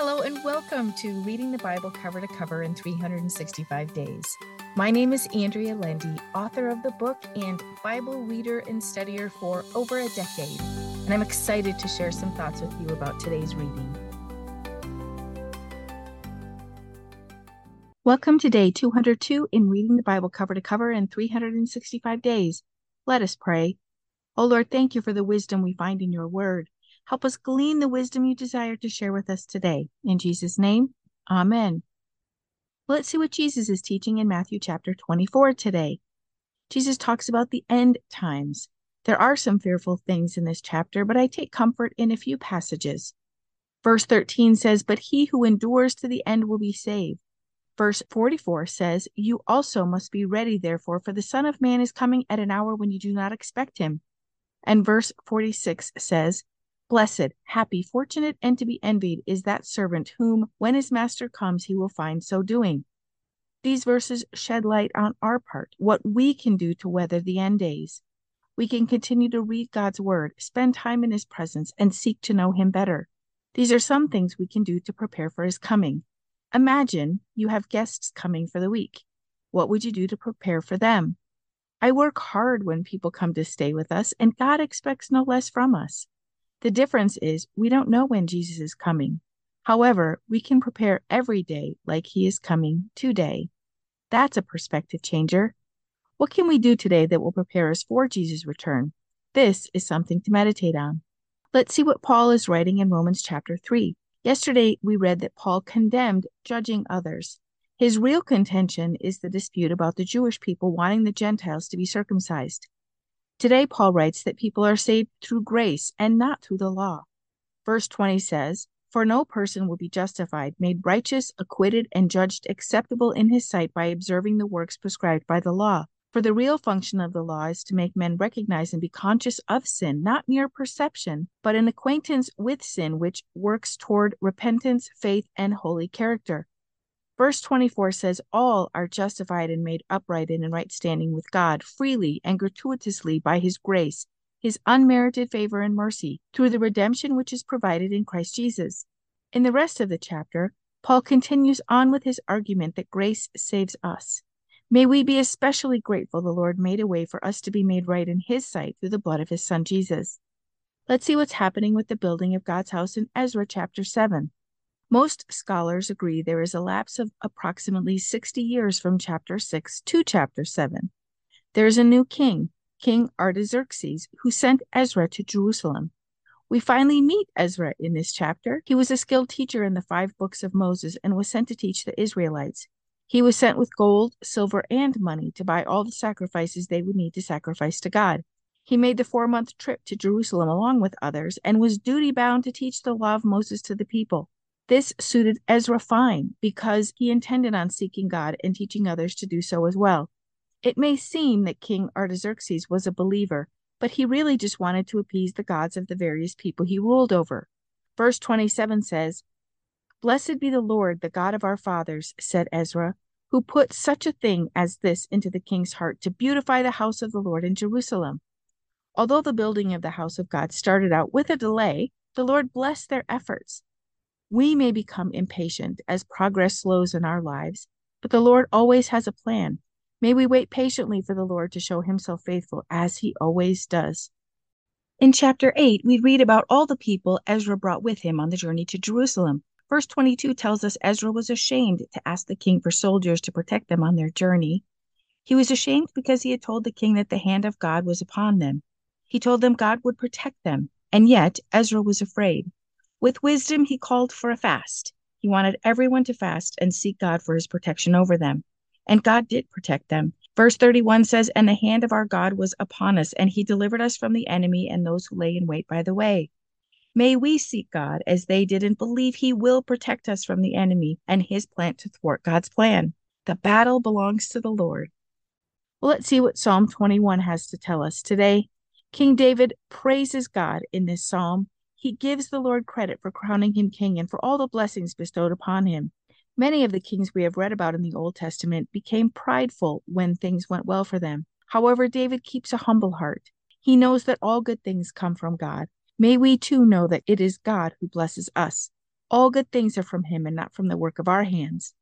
Hello, and welcome to Reading the Bible Cover to Cover in 365 Days. My name is Andrea Lendy, author of the book and Bible reader and studier for over a decade, and I'm excited to share some thoughts with you about today's reading. Welcome to day 202 in Reading the Bible Cover to Cover in 365 Days. Let us pray. O Lord, thank you for the wisdom we find in your word. Help us glean the wisdom you desire to share with us today. In Jesus' name, Amen. Let's see what Jesus is teaching in Matthew chapter 24 today. Jesus talks about the end times. There are some fearful things in this chapter, but I take comfort in a few passages. Verse 13 says, But he who endures to the end will be saved. Verse 44 says, You also must be ready, therefore, for the Son of Man is coming at an hour when you do not expect him. And verse 46 says, Blessed, happy, fortunate, and to be envied is that servant whom, when his master comes, he will find so doing. These verses shed light on our part, what we can do to weather the end days. We can continue to read God's word, spend time in his presence, and seek to know him better. These are some things we can do to prepare for his coming. Imagine you have guests coming for the week. What would you do to prepare for them? I work hard when people come to stay with us, and God expects no less from us. The difference is we don't know when Jesus is coming. However, we can prepare every day like he is coming today. That's a perspective changer. What can we do today that will prepare us for Jesus' return? This is something to meditate on. Let's see what Paul is writing in Romans chapter 3. Yesterday, we read that Paul condemned judging others. His real contention is the dispute about the Jewish people wanting the Gentiles to be circumcised. Today, Paul writes that people are saved through grace and not through the law. Verse 20 says, For no person will be justified, made righteous, acquitted, and judged acceptable in his sight by observing the works prescribed by the law. For the real function of the law is to make men recognize and be conscious of sin, not mere perception, but an acquaintance with sin which works toward repentance, faith, and holy character. Verse 24 says, All are justified and made upright and in right standing with God, freely and gratuitously by his grace, his unmerited favor and mercy, through the redemption which is provided in Christ Jesus. In the rest of the chapter, Paul continues on with his argument that grace saves us. May we be especially grateful the Lord made a way for us to be made right in his sight through the blood of his son Jesus. Let's see what's happening with the building of God's house in Ezra chapter 7. Most scholars agree there is a lapse of approximately 60 years from chapter 6 to chapter 7. There is a new king, King Artaxerxes, who sent Ezra to Jerusalem. We finally meet Ezra in this chapter. He was a skilled teacher in the five books of Moses and was sent to teach the Israelites. He was sent with gold, silver, and money to buy all the sacrifices they would need to sacrifice to God. He made the four month trip to Jerusalem along with others and was duty bound to teach the law of Moses to the people. This suited Ezra fine because he intended on seeking God and teaching others to do so as well. It may seem that King Artaxerxes was a believer, but he really just wanted to appease the gods of the various people he ruled over. Verse 27 says, Blessed be the Lord, the God of our fathers, said Ezra, who put such a thing as this into the king's heart to beautify the house of the Lord in Jerusalem. Although the building of the house of God started out with a delay, the Lord blessed their efforts we may become impatient as progress slows in our lives, but the Lord always has a plan. May we wait patiently for the Lord to show himself faithful as he always does. In chapter 8, we read about all the people Ezra brought with him on the journey to Jerusalem. Verse 22 tells us Ezra was ashamed to ask the king for soldiers to protect them on their journey. He was ashamed because he had told the king that the hand of God was upon them. He told them God would protect them, and yet Ezra was afraid. With wisdom, he called for a fast. He wanted everyone to fast and seek God for his protection over them. And God did protect them. Verse 31 says, And the hand of our God was upon us, and he delivered us from the enemy and those who lay in wait by the way. May we seek God as they did and believe he will protect us from the enemy and his plan to thwart God's plan. The battle belongs to the Lord. Well, let's see what Psalm 21 has to tell us today. King David praises God in this psalm he gives the Lord credit for crowning him king and for all the blessings bestowed upon him. Many of the kings we have read about in the Old Testament became prideful when things went well for them. However, David keeps a humble heart. He knows that all good things come from God. May we too know that it is God who blesses us. All good things are from him and not from the work of our hands.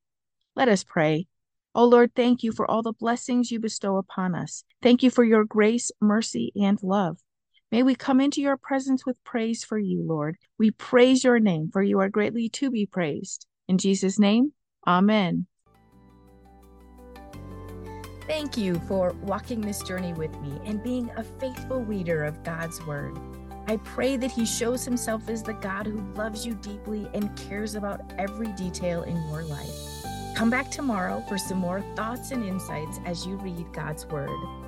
Let us pray. O oh Lord, thank you for all the blessings you bestow upon us. Thank you for your grace, mercy, and love. May we come into your presence with praise for you, Lord. We praise your name, for you are greatly to be praised. In Jesus' name, amen. Thank you for walking this journey with me and being a faithful reader of God's Word. I pray that He shows Himself as the God who loves you deeply and cares about every detail in your life. Come back tomorrow for some more thoughts and insights as you read God's Word.